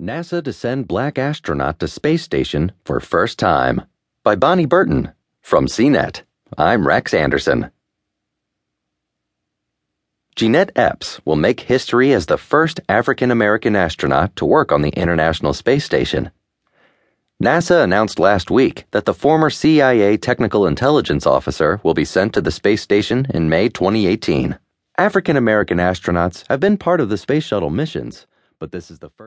NASA to send black astronaut to space station for first time by Bonnie Burton from CNET. I'm Rex Anderson. Jeanette Epps will make history as the first African American astronaut to work on the International Space Station. NASA announced last week that the former CIA Technical Intelligence Officer will be sent to the space station in May 2018. African American astronauts have been part of the Space Shuttle missions, but this is the first